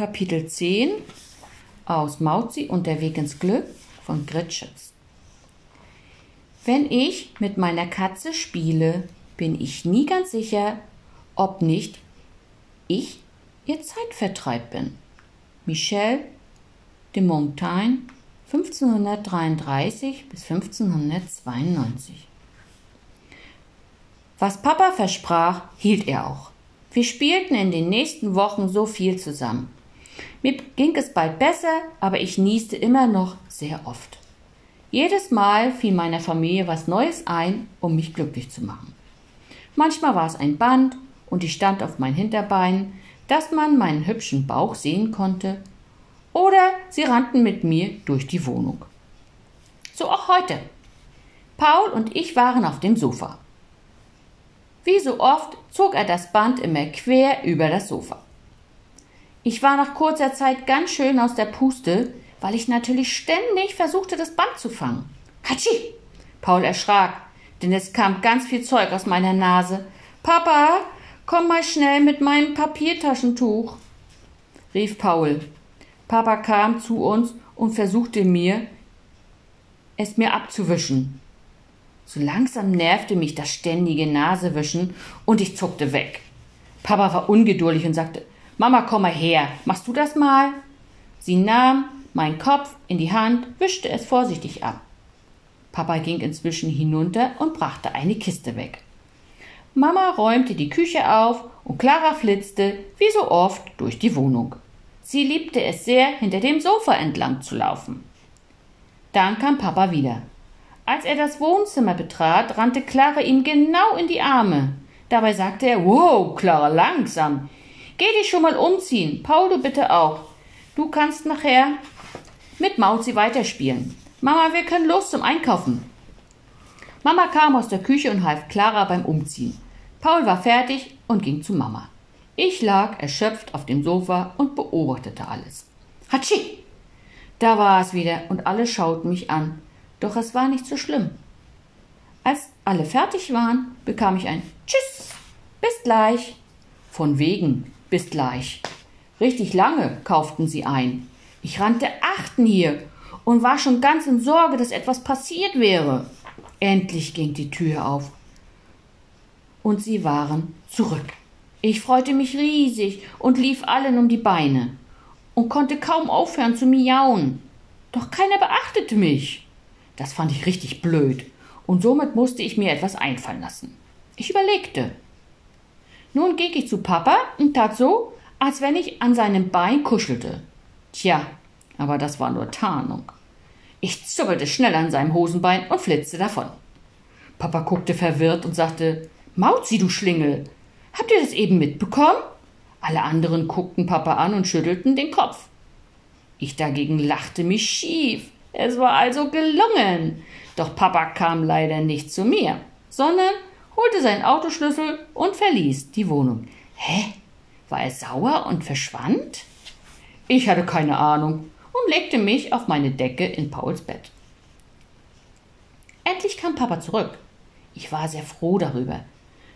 Kapitel 10 aus Mauzi und der Weg ins Glück von Gritschitz. Wenn ich mit meiner Katze spiele, bin ich nie ganz sicher, ob nicht ich ihr Zeitvertreib bin. Michel de Montaigne 1533 bis 1592 Was Papa versprach, hielt er auch. Wir spielten in den nächsten Wochen so viel zusammen. Mir ging es bald besser, aber ich nieste immer noch sehr oft. Jedes Mal fiel meiner Familie was Neues ein, um mich glücklich zu machen. Manchmal war es ein Band und ich stand auf mein Hinterbein, dass man meinen hübschen Bauch sehen konnte, oder sie rannten mit mir durch die Wohnung. So auch heute. Paul und ich waren auf dem Sofa. Wie so oft zog er das Band immer quer über das Sofa. Ich war nach kurzer Zeit ganz schön aus der Puste, weil ich natürlich ständig versuchte, das Band zu fangen. Hatschi! Paul erschrak, denn es kam ganz viel Zeug aus meiner Nase. Papa, komm mal schnell mit meinem Papiertaschentuch, rief Paul. Papa kam zu uns und versuchte mir, es mir abzuwischen. So langsam nervte mich das ständige Nasewischen und ich zuckte weg. Papa war ungeduldig und sagte, Mama, komm mal her, machst du das mal? Sie nahm meinen Kopf in die Hand, wischte es vorsichtig ab. Papa ging inzwischen hinunter und brachte eine Kiste weg. Mama räumte die Küche auf und Clara flitzte, wie so oft, durch die Wohnung. Sie liebte es sehr, hinter dem Sofa entlang zu laufen. Dann kam Papa wieder. Als er das Wohnzimmer betrat, rannte Clara ihm genau in die Arme. Dabei sagte er, wow, Clara, langsam. Geh dich schon mal umziehen. Paul, du bitte auch. Du kannst nachher mit Mauzi weiterspielen. Mama, wir können los zum Einkaufen. Mama kam aus der Küche und half Clara beim Umziehen. Paul war fertig und ging zu Mama. Ich lag erschöpft auf dem Sofa und beobachtete alles. Hatschi! Da war es wieder und alle schauten mich an. Doch es war nicht so schlimm. Als alle fertig waren, bekam ich ein Tschüss, bis gleich. Von wegen, bis gleich. Richtig lange kauften sie ein. Ich rannte achten hier und war schon ganz in Sorge, dass etwas passiert wäre. Endlich ging die Tür auf. Und sie waren zurück. Ich freute mich riesig und lief allen um die Beine und konnte kaum aufhören zu miauen. Doch keiner beachtete mich. Das fand ich richtig blöd, und somit musste ich mir etwas einfallen lassen. Ich überlegte. Nun ging ich zu Papa und tat so, als wenn ich an seinem Bein kuschelte. Tja, aber das war nur Tarnung. Ich zuppelte schnell an seinem Hosenbein und flitzte davon. Papa guckte verwirrt und sagte, Mauzi, du Schlingel, habt ihr das eben mitbekommen? Alle anderen guckten Papa an und schüttelten den Kopf. Ich dagegen lachte mich schief. Es war also gelungen. Doch Papa kam leider nicht zu mir, sondern holte seinen Autoschlüssel und verließ die Wohnung. Hä? War er sauer und verschwand? Ich hatte keine Ahnung und legte mich auf meine Decke in Pauls Bett. Endlich kam Papa zurück. Ich war sehr froh darüber.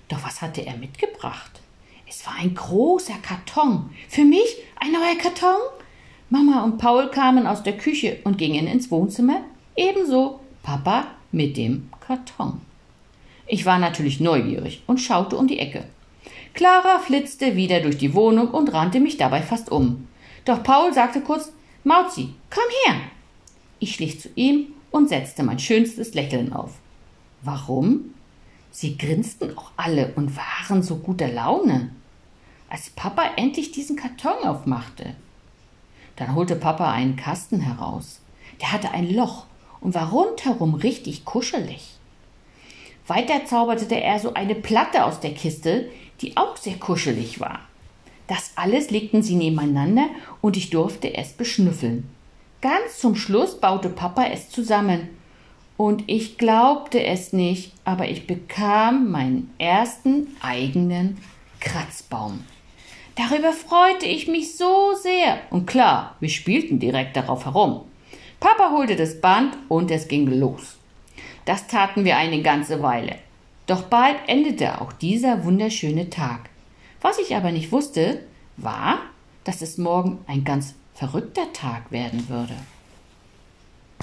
Doch was hatte er mitgebracht? Es war ein großer Karton. Für mich ein neuer Karton? Mama und Paul kamen aus der Küche und gingen ins Wohnzimmer, ebenso Papa mit dem Karton. Ich war natürlich neugierig und schaute um die Ecke. Clara flitzte wieder durch die Wohnung und rannte mich dabei fast um. Doch Paul sagte kurz Mauzi, komm her. Ich schlich zu ihm und setzte mein schönstes Lächeln auf. Warum? Sie grinsten auch alle und waren so guter Laune. Als Papa endlich diesen Karton aufmachte, dann holte Papa einen Kasten heraus. Der hatte ein Loch und war rundherum richtig kuschelig. Weiter zauberte er so eine Platte aus der Kiste, die auch sehr kuschelig war. Das alles legten sie nebeneinander und ich durfte es beschnüffeln. Ganz zum Schluss baute Papa es zusammen. Und ich glaubte es nicht, aber ich bekam meinen ersten eigenen Kratzbaum. Darüber freute ich mich so sehr. Und klar, wir spielten direkt darauf herum. Papa holte das Band und es ging los. Das taten wir eine ganze Weile. Doch bald endete auch dieser wunderschöne Tag. Was ich aber nicht wusste, war, dass es morgen ein ganz verrückter Tag werden würde.